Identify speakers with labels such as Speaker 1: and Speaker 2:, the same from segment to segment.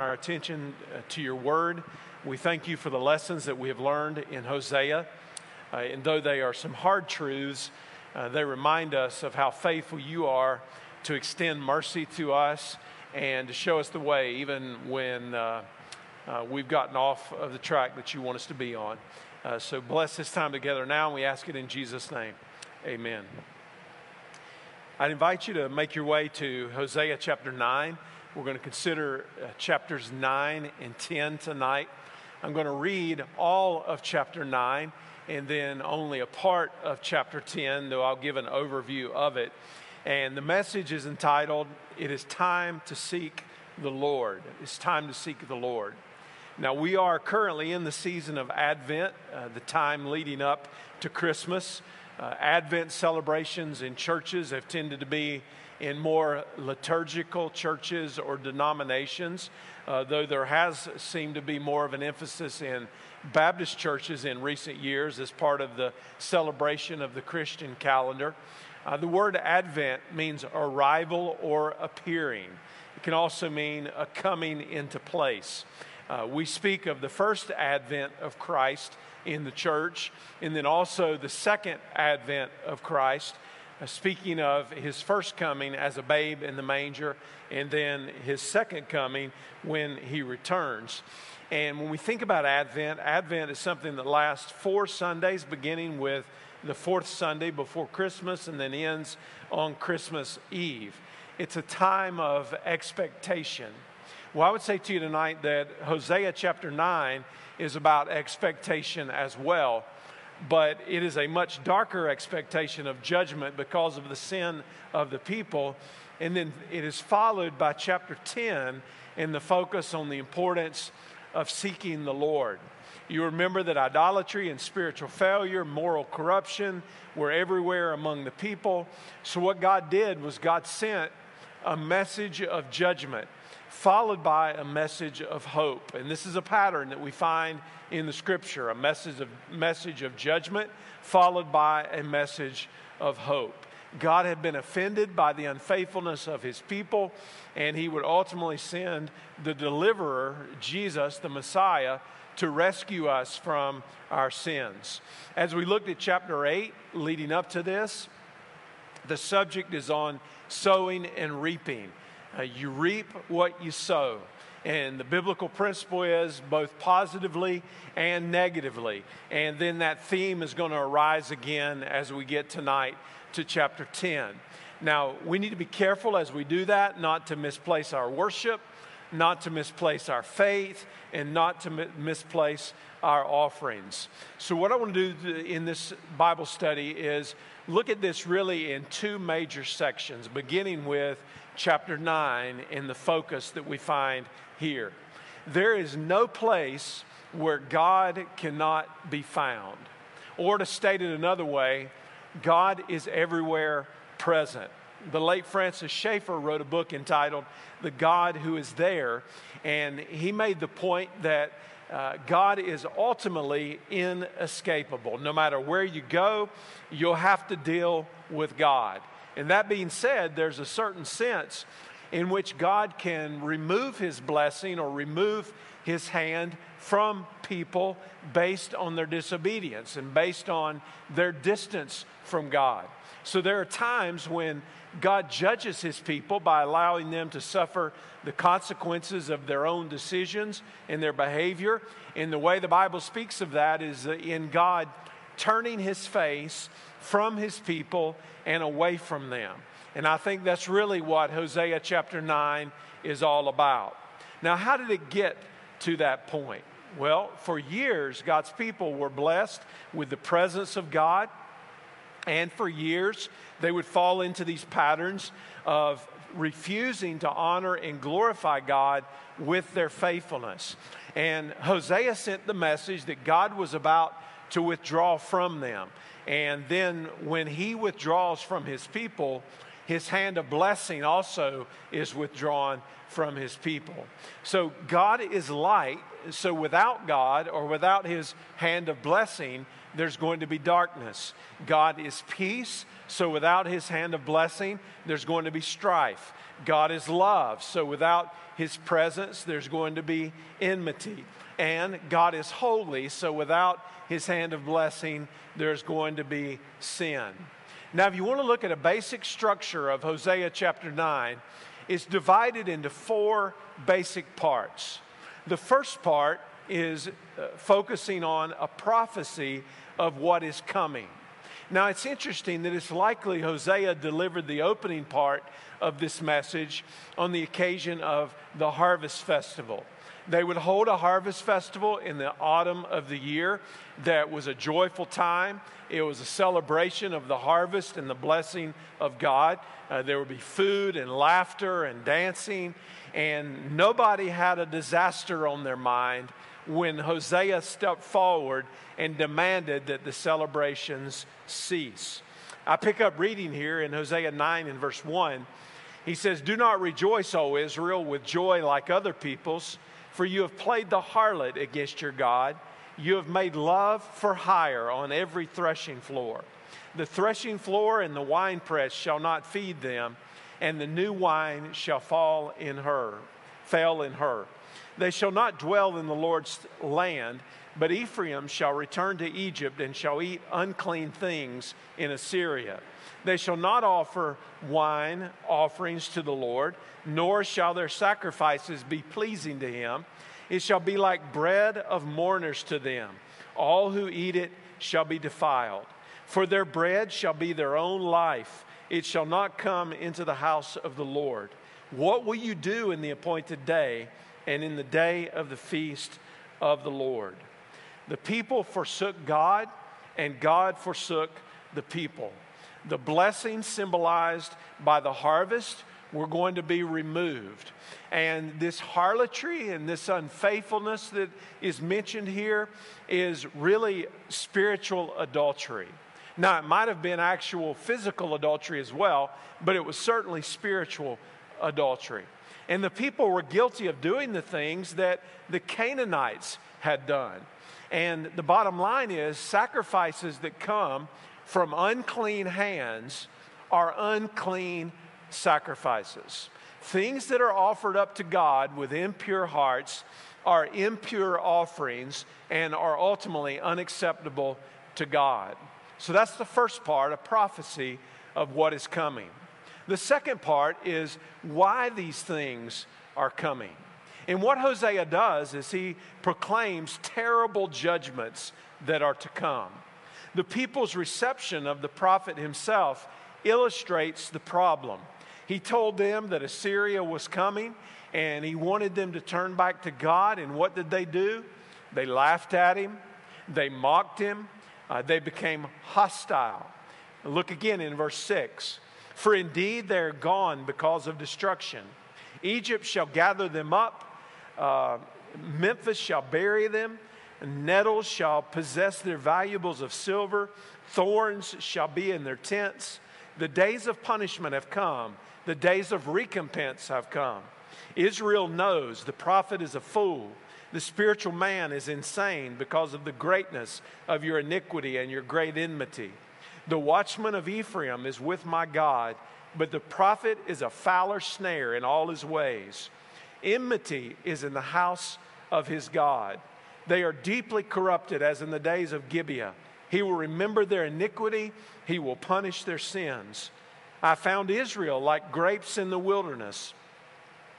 Speaker 1: our attention uh, to your word. We thank you for the lessons that we have learned in Hosea. Uh, and though they are some hard truths, uh, they remind us of how faithful you are to extend mercy to us and to show us the way, even when uh, uh, we've gotten off of the track that you want us to be on. Uh, so bless this time together now, and we ask it in Jesus' name. Amen. I'd invite you to make your way to Hosea chapter 9. We're going to consider uh, chapters 9 and 10 tonight. I'm going to read all of chapter 9 and then only a part of chapter 10, though I'll give an overview of it. And the message is entitled, It is Time to Seek the Lord. It's time to seek the Lord. Now, we are currently in the season of Advent, uh, the time leading up to Christmas. Uh, Advent celebrations in churches have tended to be in more liturgical churches or denominations, uh, though there has seemed to be more of an emphasis in Baptist churches in recent years as part of the celebration of the Christian calendar. Uh, the word Advent means arrival or appearing. It can also mean a coming into place. Uh, we speak of the first advent of Christ in the church, and then also the second advent of Christ, Uh, speaking of his first coming as a babe in the manger, and then his second coming when he returns. And when we think about Advent, Advent is something that lasts four Sundays, beginning with the fourth Sunday before Christmas and then ends on Christmas Eve. It's a time of expectation. Well, I would say to you tonight that Hosea chapter 9 is about expectation as well, but it is a much darker expectation of judgment because of the sin of the people. And then it is followed by chapter 10 in the focus on the importance of seeking the Lord. You remember that idolatry and spiritual failure, moral corruption were everywhere among the people. So, what God did was God sent a message of judgment followed by a message of hope. And this is a pattern that we find in the scripture a message of, message of judgment, followed by a message of hope. God had been offended by the unfaithfulness of his people, and he would ultimately send the deliverer, Jesus, the Messiah, to rescue us from our sins. As we looked at chapter 8 leading up to this, the subject is on sowing and reaping. Uh, you reap what you sow. And the biblical principle is both positively and negatively. And then that theme is going to arise again as we get tonight to chapter 10. Now, we need to be careful as we do that not to misplace our worship, not to misplace our faith, and not to misplace our offerings. So, what I want to do in this Bible study is look at this really in two major sections, beginning with chapter 9 in the focus that we find here. There is no place where God cannot be found. Or to state it another way, God is everywhere present. The late Francis Schaeffer wrote a book entitled The God Who Is There, and he made the point that uh, God is ultimately inescapable. No matter where you go, you'll have to deal with God. And that being said, there's a certain sense in which God can remove his blessing or remove his hand from people based on their disobedience and based on their distance from God. So there are times when God judges his people by allowing them to suffer the consequences of their own decisions and their behavior. And the way the Bible speaks of that is in God turning his face from his people and away from them. And I think that's really what Hosea chapter 9 is all about. Now, how did it get to that point? Well, for years, God's people were blessed with the presence of God. And for years, they would fall into these patterns of refusing to honor and glorify God with their faithfulness. And Hosea sent the message that God was about to withdraw from them. And then when he withdraws from his people, his hand of blessing also is withdrawn from his people. So God is light. So without God or without his hand of blessing, there's going to be darkness. God is peace, so without his hand of blessing, there's going to be strife. God is love, so without his presence, there's going to be enmity. And God is holy, so without his hand of blessing, there's going to be sin. Now, if you want to look at a basic structure of Hosea chapter 9, it's divided into four basic parts. The first part is uh, focusing on a prophecy of what is coming. Now, it's interesting that it's likely Hosea delivered the opening part of this message on the occasion of the harvest festival. They would hold a harvest festival in the autumn of the year that was a joyful time. It was a celebration of the harvest and the blessing of God. Uh, there would be food and laughter and dancing, and nobody had a disaster on their mind when Hosea stepped forward and demanded that the celebrations cease. I pick up reading here in Hosea 9 and verse 1. He says, Do not rejoice, O Israel, with joy like other peoples, for you have played the harlot against your God. You have made love for hire on every threshing floor. The threshing floor and the winepress shall not feed them, and the new wine shall fall in her, fell in her. They shall not dwell in the Lord's land, but Ephraim shall return to Egypt and shall eat unclean things in Assyria. They shall not offer wine offerings to the Lord, nor shall their sacrifices be pleasing to him. It shall be like bread of mourners to them. All who eat it shall be defiled. For their bread shall be their own life. It shall not come into the house of the Lord. What will you do in the appointed day? and in the day of the feast of the Lord. The people forsook God, and God forsook the people. The blessings symbolized by the harvest were going to be removed. And this harlotry and this unfaithfulness that is mentioned here is really spiritual adultery. Now, it might have been actual physical adultery as well, but it was certainly spiritual adultery. And the people were guilty of doing the things that the Canaanites had done. And the bottom line is sacrifices that come from unclean hands are unclean sacrifices. Things that are offered up to God with impure hearts are impure offerings and are ultimately unacceptable to God. So that's the first part, a prophecy of what is coming. The second part is why these things are coming. And what Hosea does is he proclaims terrible judgments that are to come. The people's reception of the prophet himself illustrates the problem. He told them that Assyria was coming and he wanted them to turn back to God. And what did they do? They laughed at him, they mocked him, uh, they became hostile. Look again in verse 6. For indeed they are gone because of destruction. Egypt shall gather them up, uh, Memphis shall bury them, nettles shall possess their valuables of silver, thorns shall be in their tents. The days of punishment have come, the days of recompense have come. Israel knows the prophet is a fool. The spiritual man is insane because of the greatness of your iniquity and your great enmity. The watchman of Ephraim is with my God, but the prophet is a fowler snare in all his ways. Enmity is in the house of his God. They are deeply corrupted, as in the days of Gibeah. He will remember their iniquity, he will punish their sins. I found Israel like grapes in the wilderness.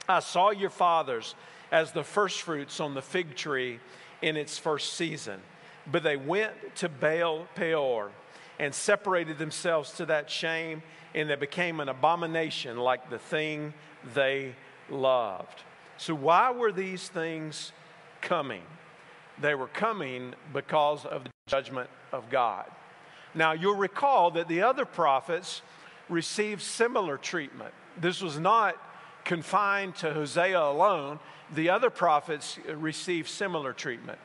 Speaker 1: I saw your fathers as the firstfruits on the fig tree in its first season. But they went to Baal Peor and separated themselves to that shame, and they became an abomination like the thing they loved. So, why were these things coming? They were coming because of the judgment of God. Now, you'll recall that the other prophets received similar treatment. This was not confined to Hosea alone, the other prophets received similar treatment.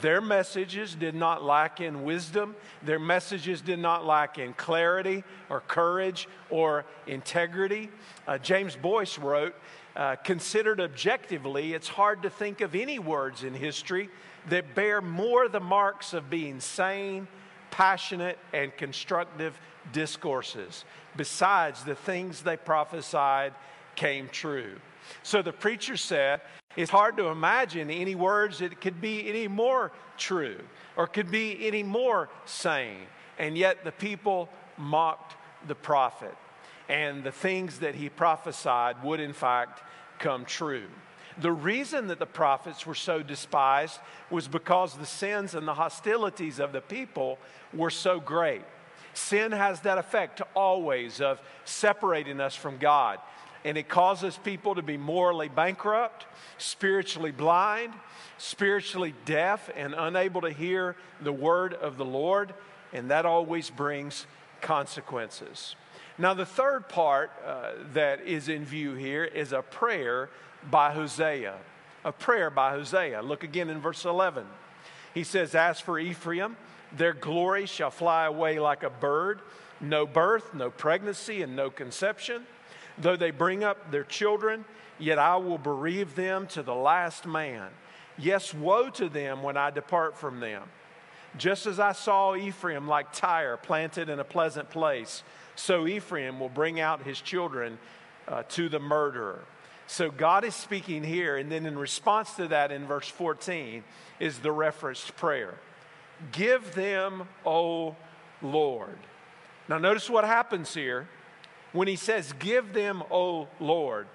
Speaker 1: Their messages did not lack in wisdom, their messages did not lack in clarity or courage or integrity. Uh, James Boice wrote, uh, Considered objectively, it's hard to think of any words in history that bear more the marks of being sane, passionate, and constructive discourses. Besides, the things they prophesied came true. So the preacher said, it's hard to imagine any words that could be any more true or could be any more sane. And yet the people mocked the prophet. And the things that he prophesied would, in fact, come true. The reason that the prophets were so despised was because the sins and the hostilities of the people were so great. Sin has that effect always of separating us from God. And it causes people to be morally bankrupt, spiritually blind, spiritually deaf, and unable to hear the word of the Lord. And that always brings consequences. Now, the third part uh, that is in view here is a prayer by Hosea. A prayer by Hosea. Look again in verse 11. He says, As for Ephraim, their glory shall fly away like a bird, no birth, no pregnancy, and no conception. Though they bring up their children, yet I will bereave them to the last man. Yes, woe to them when I depart from them. Just as I saw Ephraim like Tyre planted in a pleasant place, so Ephraim will bring out his children uh, to the murderer. So God is speaking here, and then in response to that, in verse 14, is the referenced prayer Give them, O Lord. Now, notice what happens here when he says, Give them, O Lord.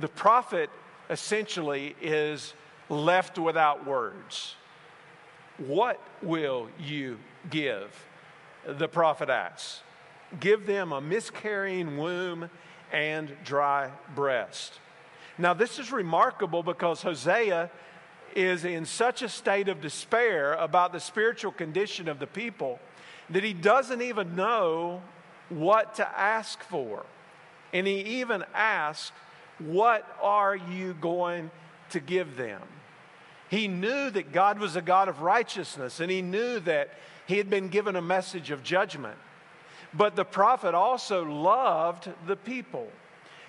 Speaker 1: The prophet essentially is left without words. What will you give? The prophet asks. Give them a miscarrying womb and dry breast. Now, this is remarkable because Hosea is in such a state of despair about the spiritual condition of the people that he doesn't even know what to ask for. And he even asks, What are you going to give them? He knew that God was a God of righteousness, and he knew that he had been given a message of judgment. But the prophet also loved the people.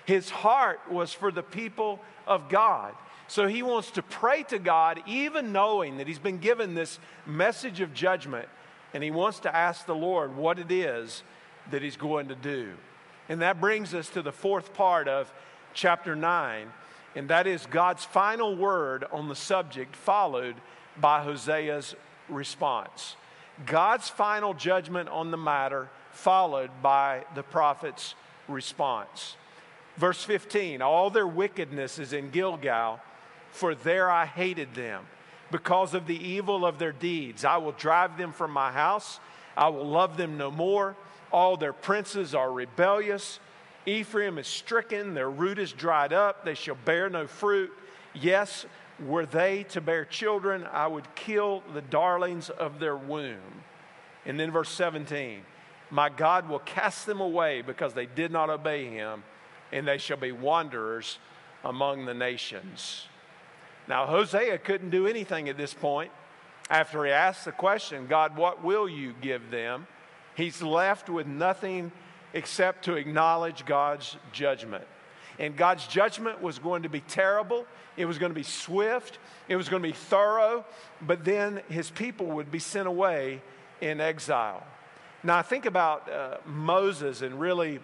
Speaker 1: His heart was for the people of God. So he wants to pray to God, even knowing that he's been given this message of judgment, and he wants to ask the Lord what it is that he's going to do. And that brings us to the fourth part of chapter 9, and that is God's final word on the subject, followed by Hosea's response. God's final judgment on the matter, followed by the prophet's response. Verse 15 All their wickedness is in Gilgal, for there I hated them. Because of the evil of their deeds, I will drive them from my house. I will love them no more. All their princes are rebellious. Ephraim is stricken, their root is dried up, they shall bear no fruit. Yes, were they to bear children, I would kill the darlings of their womb. And then verse 17 My God will cast them away because they did not obey him and they shall be wanderers among the nations. Now, Hosea couldn't do anything at this point. After he asked the question, God, what will you give them? He's left with nothing except to acknowledge God's judgment. And God's judgment was going to be terrible, it was going to be swift, it was going to be thorough, but then his people would be sent away in exile. Now, I think about uh, Moses and really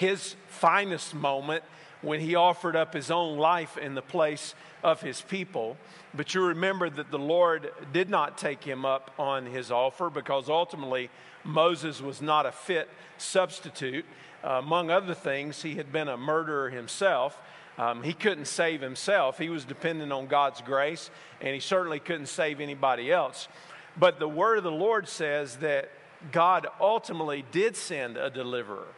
Speaker 1: his finest moment when he offered up his own life in the place of his people. But you remember that the Lord did not take him up on his offer because ultimately Moses was not a fit substitute. Uh, among other things, he had been a murderer himself. Um, he couldn't save himself. He was dependent on God's grace, and he certainly couldn't save anybody else. But the word of the Lord says that God ultimately did send a deliverer.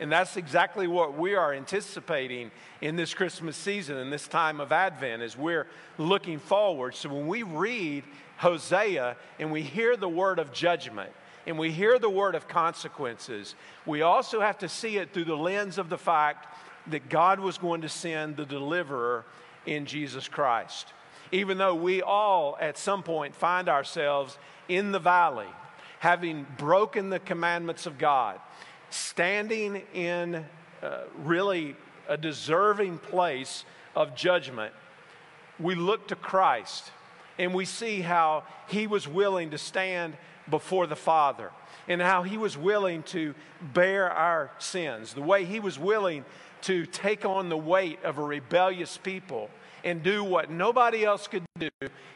Speaker 1: And that's exactly what we are anticipating in this Christmas season, in this time of Advent, as we're looking forward. So when we read Hosea and we hear the word of judgment, and we hear the word of consequences, we also have to see it through the lens of the fact that God was going to send the deliverer in Jesus Christ. Even though we all at some point find ourselves in the valley, having broken the commandments of God, standing in uh, really a deserving place of judgment, we look to Christ and we see how he was willing to stand before the Father and how he was willing to bear our sins, the way he was willing to take on the weight of a rebellious people and do what nobody else could do.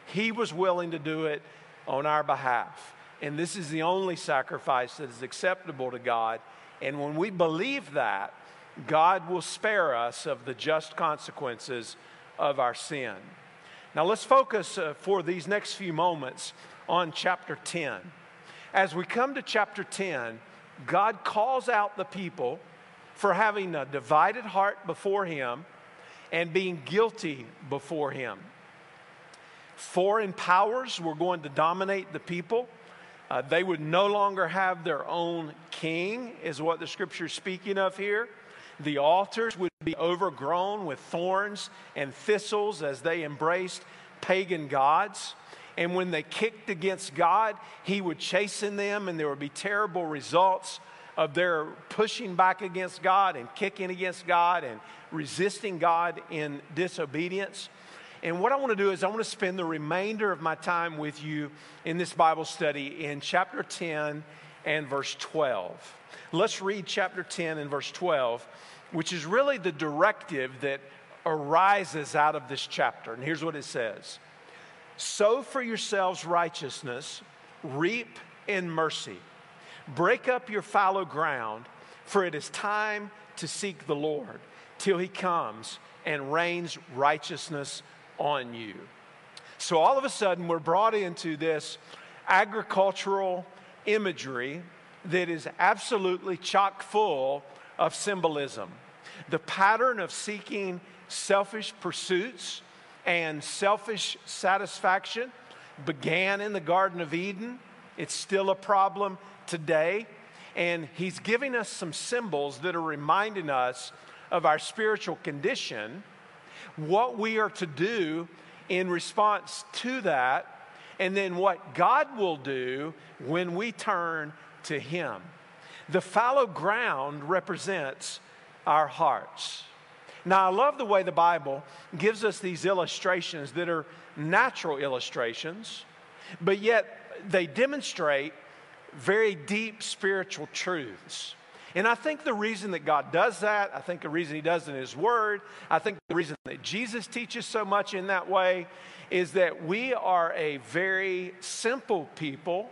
Speaker 1: He was willing to do it on our behalf. And this is the only sacrifice that is acceptable to God. And when we believe that, God will spare us of the just consequences of our sin. Now, let's focus uh, for these next few moments on chapter 10. As we come to chapter 10, God calls out the people for having a divided heart before Him and being guilty before Him. Foreign powers were going to dominate the people. Uh, they would no longer have their own king, is what the scripture is speaking of here. The altars would be overgrown with thorns and thistles as they embraced pagan gods. And when they kicked against God, He would chasten them, and there would be terrible results of their pushing back against God and kicking against God and resisting God in disobedience. And what I want to do is, I want to spend the remainder of my time with you in this Bible study in chapter 10 and verse 12. Let's read chapter 10 and verse 12, which is really the directive that arises out of this chapter. And here's what it says Sow for yourselves righteousness, reap in mercy. Break up your fallow ground, for it is time to seek the Lord till he comes and rains righteousness on you. So all of a sudden, we're brought into this agricultural imagery that is absolutely chock full of symbolism. The pattern of seeking selfish pursuits and selfish satisfaction began in the Garden of Eden. It's still a problem today. And he's giving us some symbols that are reminding us of our spiritual condition, what we are to do in response to that, and then what God will do when we turn to Him. The fallow ground represents our hearts. Now, I love the way the Bible gives us these illustrations that are natural illustrations, but yet they demonstrate very deep spiritual truths. And I think the reason that God does that, I think the reason He does in His Word, I think the reason that Jesus teaches so much in that way is that we are a very simple people,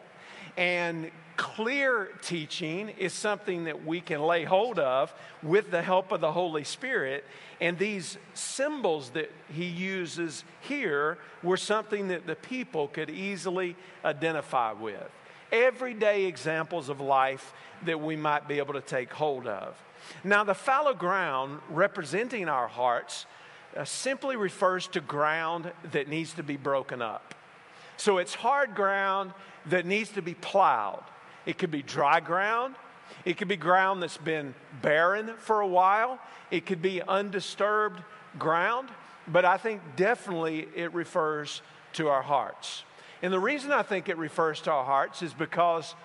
Speaker 1: and clear teaching is something that we can lay hold of with the help of the Holy Spirit. And these symbols that he uses here were something that the people could easily identify with everyday examples of life that we might be able to take hold of. Now, the fallow ground representing our hearts uh, simply refers to ground that needs to be broken up. So it's hard ground that needs to be plowed. It could be dry ground. It could be ground that's been barren for a while. It could be undisturbed ground. But I think definitely it refers to our hearts. And the reason I think it refers to our hearts is because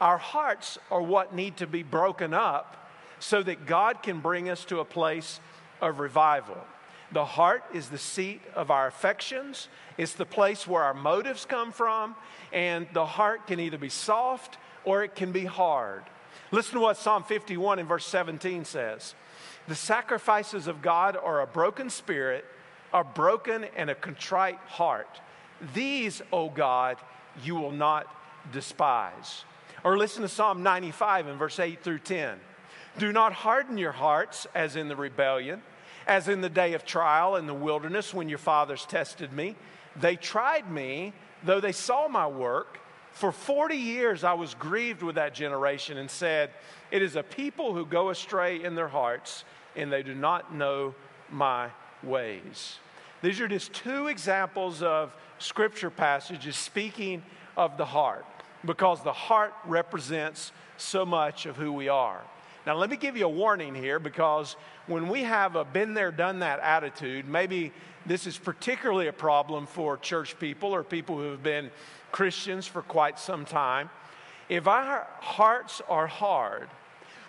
Speaker 1: our hearts are what need to be broken up so that God can bring us to a place of revival. The heart is the seat of our affections. It's the place where our motives come from. And the heart can either be soft or it can be hard. Listen to what Psalm 51 in verse 17 says The sacrifices of God are a broken spirit, a broken and a contrite heart. These, O God, you will not despise. Or listen to Psalm 95 in verse 8 through 10. Do not harden your hearts as in the rebellion, as in the day of trial in the wilderness when your fathers tested me. They tried me, though they saw my work. For 40 years I was grieved with that generation and said, It is a people who go astray in their hearts, and they do not know my ways. These are just two examples of scripture passage is speaking of the heart because the heart represents so much of who we are. Now, let me give you a warning here because when we have a been there, done that attitude, maybe this is particularly a problem for church people or people who have been Christians for quite some time. If our hearts are hard,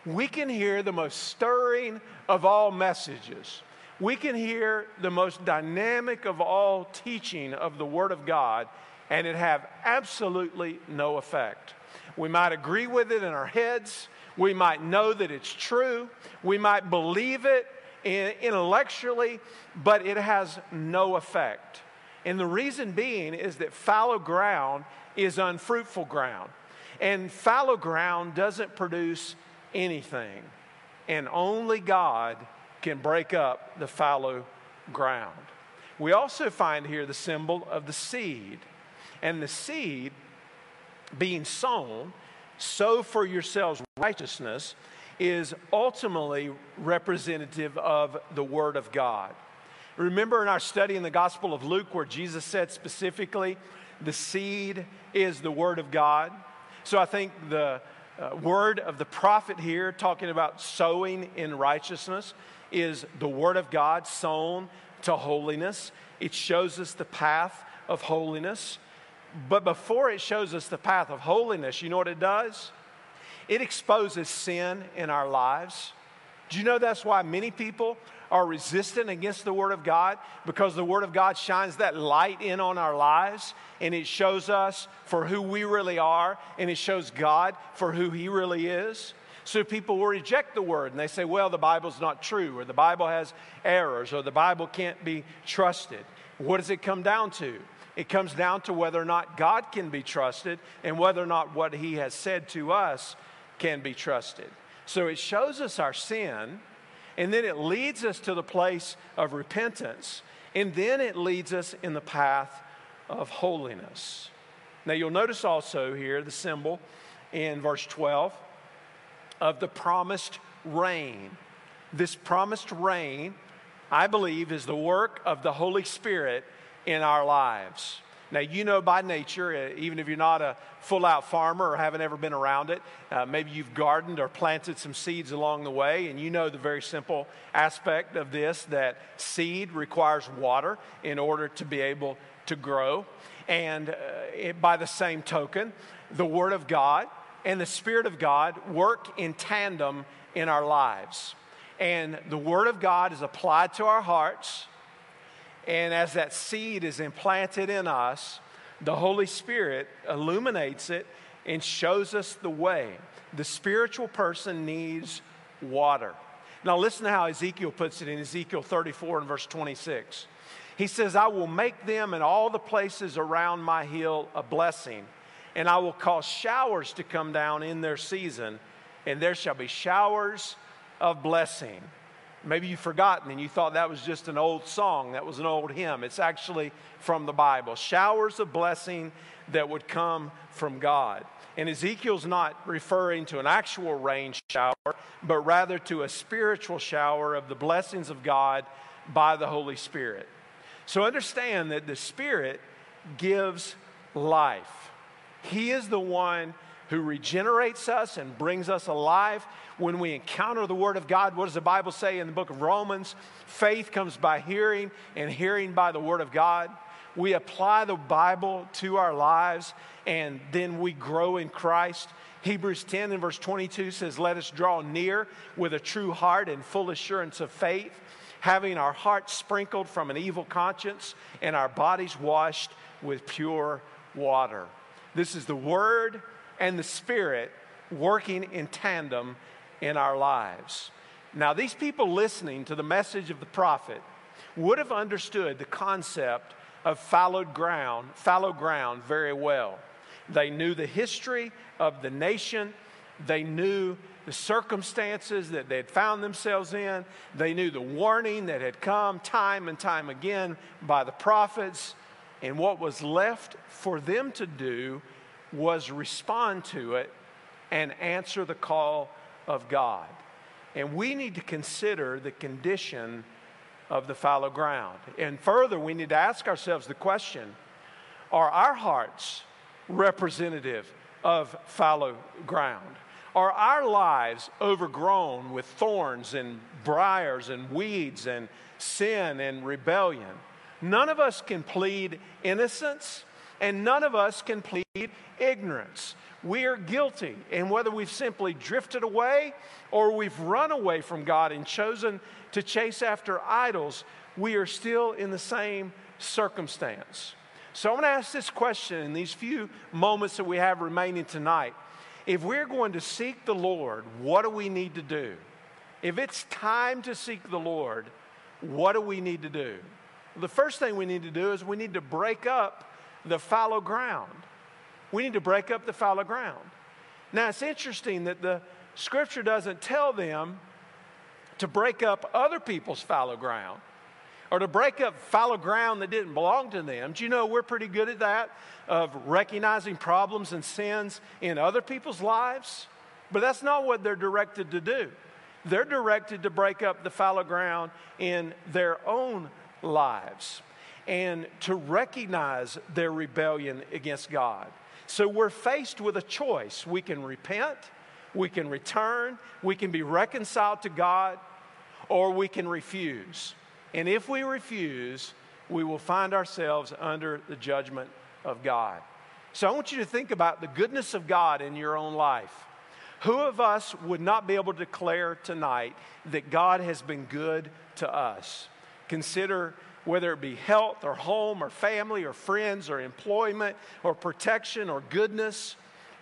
Speaker 1: we can hear the most stirring of all messages We can hear the most dynamic of all teaching of the Word of God and it have absolutely no effect. We might agree with it in our heads. We might know that it's true. We might believe it intellectually, but it has no effect. And the reason being is that fallow ground is unfruitful ground. And fallow ground doesn't produce anything. And only God can break up the fallow ground. We also find here the symbol of the seed. And the seed being sown, sow for yourselves righteousness, is ultimately representative of the Word of God. Remember in our study in the Gospel of Luke where Jesus said specifically, the seed is the Word of God. So I think the uh, word of the prophet here, talking about sowing in righteousness, is the Word of God sown to holiness. It shows us the path of holiness. But before it shows us the path of holiness, you know what it does? It exposes sin in our lives. Do you know that's why many people are resistant against the Word of God? Because the Word of God shines that light in on our lives and it shows us for who we really are and it shows God for who He really is. So people will reject the Word and they say, well, the Bible's not true or the Bible has errors or the Bible can't be trusted. What does it come down to? It comes down to whether or not God can be trusted and whether or not what He has said to us can be trusted. So it shows us our sin, and then it leads us to the place of repentance, and then it leads us in the path of holiness. Now you'll notice also here the symbol in verse 12 of the promised rain. This promised rain, I believe, is the work of the Holy Spirit in our lives. Now, you know by nature, uh, even if you're not a full out farmer or haven't ever been around it, uh, maybe you've gardened or planted some seeds along the way, and you know the very simple aspect of this that seed requires water in order to be able to grow. And uh, it, by the same token, the Word of God and the Spirit of God work in tandem in our lives. And the Word of God is applied to our hearts and as that seed is implanted in us, the Holy Spirit illuminates it and shows us the way. The spiritual person needs water. Now, listen to how Ezekiel puts it in Ezekiel 34 and verse 26. He says, I will make them and all the places around my hill a blessing, and I will cause showers to come down in their season, and there shall be showers of blessing. Maybe you've forgotten and you thought that was just an old song, that was an old hymn. It's actually from the Bible. Showers of blessing that would come from God. And Ezekiel's not referring to an actual rain shower, but rather to a spiritual shower of the blessings of God by the Holy Spirit. So understand that the Spirit gives life. He is the one who regenerates us and brings us alive. When we encounter the Word of God, what does the Bible say in the book of Romans? Faith comes by hearing, and hearing by the Word of God. We apply the Bible to our lives, and then we grow in Christ. Hebrews 10 and verse 22 says, Let us draw near with a true heart and full assurance of faith, having our hearts sprinkled from an evil conscience and our bodies washed with pure water. This is the Word and the Spirit working in tandem in our lives. Now, these people listening to the message of the prophet would have understood the concept of fallow ground, fallow ground very well. They knew the history of the nation. They knew the circumstances that they had found themselves in. They knew the warning that had come time and time again by the prophets. And what was left for them to do was respond to it and answer the call of God. And we need to consider the condition of the fallow ground. And further, we need to ask ourselves the question are our hearts representative of fallow ground? Are our lives overgrown with thorns and briars and weeds and sin and rebellion? None of us can plead innocence and none of us can plead ignorance. We are guilty. And whether we've simply drifted away or we've run away from God and chosen to chase after idols, we are still in the same circumstance. So I'm going to ask this question in these few moments that we have remaining tonight. If we're going to seek the Lord, what do we need to do? If it's time to seek the Lord, what do we need to do? The first thing we need to do is we need to break up the fallow ground. We need to break up the fallow ground. Now, it's interesting that the scripture doesn't tell them to break up other people's fallow ground or to break up fallow ground that didn't belong to them. Do you know we're pretty good at that, of recognizing problems and sins in other people's lives? But that's not what they're directed to do. They're directed to break up the fallow ground in their own lives and to recognize their rebellion against God. So we're faced with a choice. We can repent, we can return, we can be reconciled to God, or we can refuse. And if we refuse, we will find ourselves under the judgment of God. So I want you to think about the goodness of God in your own life. Who of us would not be able to declare tonight that God has been good to us? Consider whether it be health or home or family or friends or employment or protection or goodness.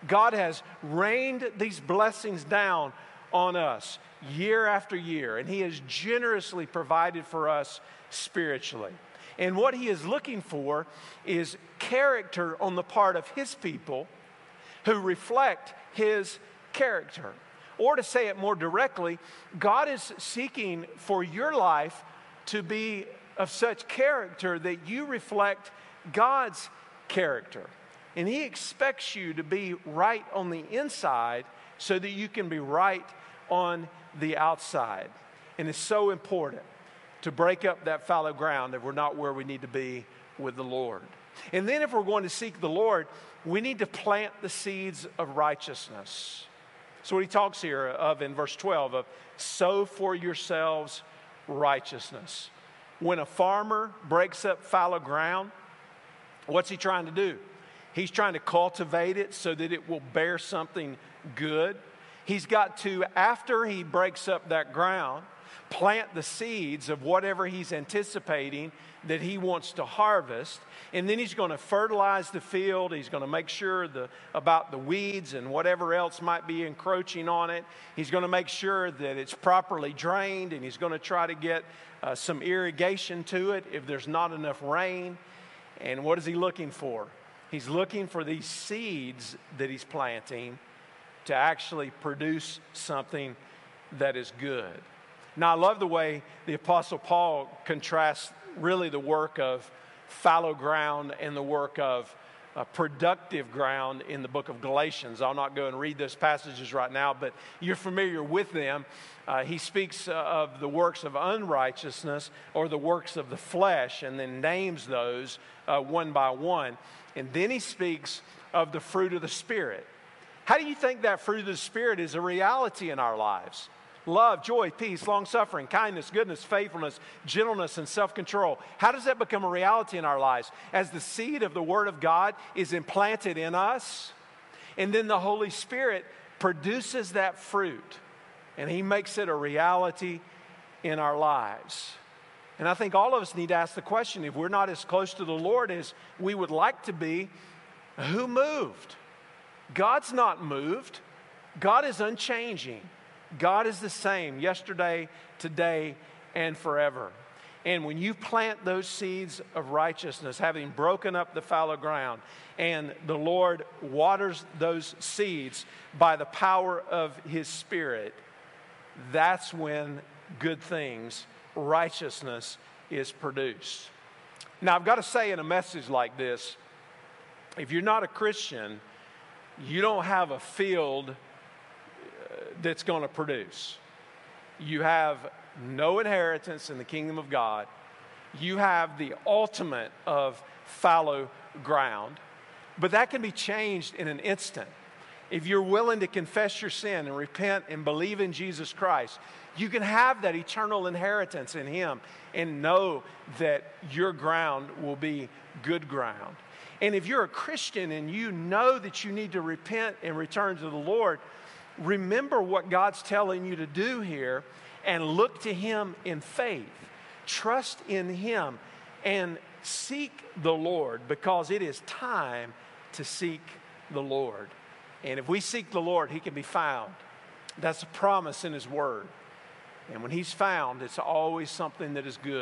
Speaker 1: God has rained these blessings down on us year after year, and He has generously provided for us spiritually. And what He is looking for is character on the part of His people who reflect His character. Or to say it more directly, God is seeking for your life to be of such character that you reflect God's character. And He expects you to be right on the inside so that you can be right on the outside. And it's so important to break up that fallow ground if we're not where we need to be with the Lord. And then, if we're going to seek the Lord, we need to plant the seeds of righteousness. So, what he talks here of in verse 12 of sow for yourselves righteousness. When a farmer breaks up fallow ground, what's he trying to do? He's trying to cultivate it so that it will bear something good. He's got to, after he breaks up that ground, plant the seeds of whatever he's anticipating that he wants to harvest. And then he's going to fertilize the field. He's going to make sure the, about the weeds and whatever else might be encroaching on it. He's going to make sure that it's properly drained. And he's going to try to get uh, some irrigation to it if there's not enough rain. And what is he looking for? He's looking for these seeds that he's planting to actually produce something that is good. Now, I love the way the Apostle Paul contrasts really the work of fallow ground and the work of uh, productive ground in the book of Galatians. I'll not go and read those passages right now, but you're familiar with them. Uh, he speaks uh, of the works of unrighteousness or the works of the flesh and then names those uh, one by one. And then he speaks of the fruit of the Spirit. How do you think that fruit of the Spirit is a reality in our lives? Love, joy, peace, long suffering, kindness, goodness, faithfulness, gentleness, and self control. How does that become a reality in our lives? As the seed of the Word of God is implanted in us, and then the Holy Spirit produces that fruit, and He makes it a reality in our lives. And I think all of us need to ask the question if we're not as close to the Lord as we would like to be, who moved? God's not moved, God is unchanging. God is the same yesterday, today, and forever. And when you plant those seeds of righteousness, having broken up the fallow ground, and the Lord waters those seeds by the power of His Spirit, that's when good things, righteousness, is produced. Now, I've got to say in a message like this if you're not a Christian, you don't have a field that's going to produce. You have no inheritance in the kingdom of God. You have the ultimate of fallow ground, but that can be changed in an instant. If you're willing to confess your sin and repent and believe in Jesus Christ, you can have that eternal inheritance in Him and know that your ground will be good ground. And if you're a Christian and you know that you need to repent and return to the Lord, remember what God's telling you to do here and look to Him in faith. Trust in Him and seek the Lord because it is time to seek the Lord. And if we seek the Lord, He can be found. That's a promise in His Word. And when He's found, it's always something that is good.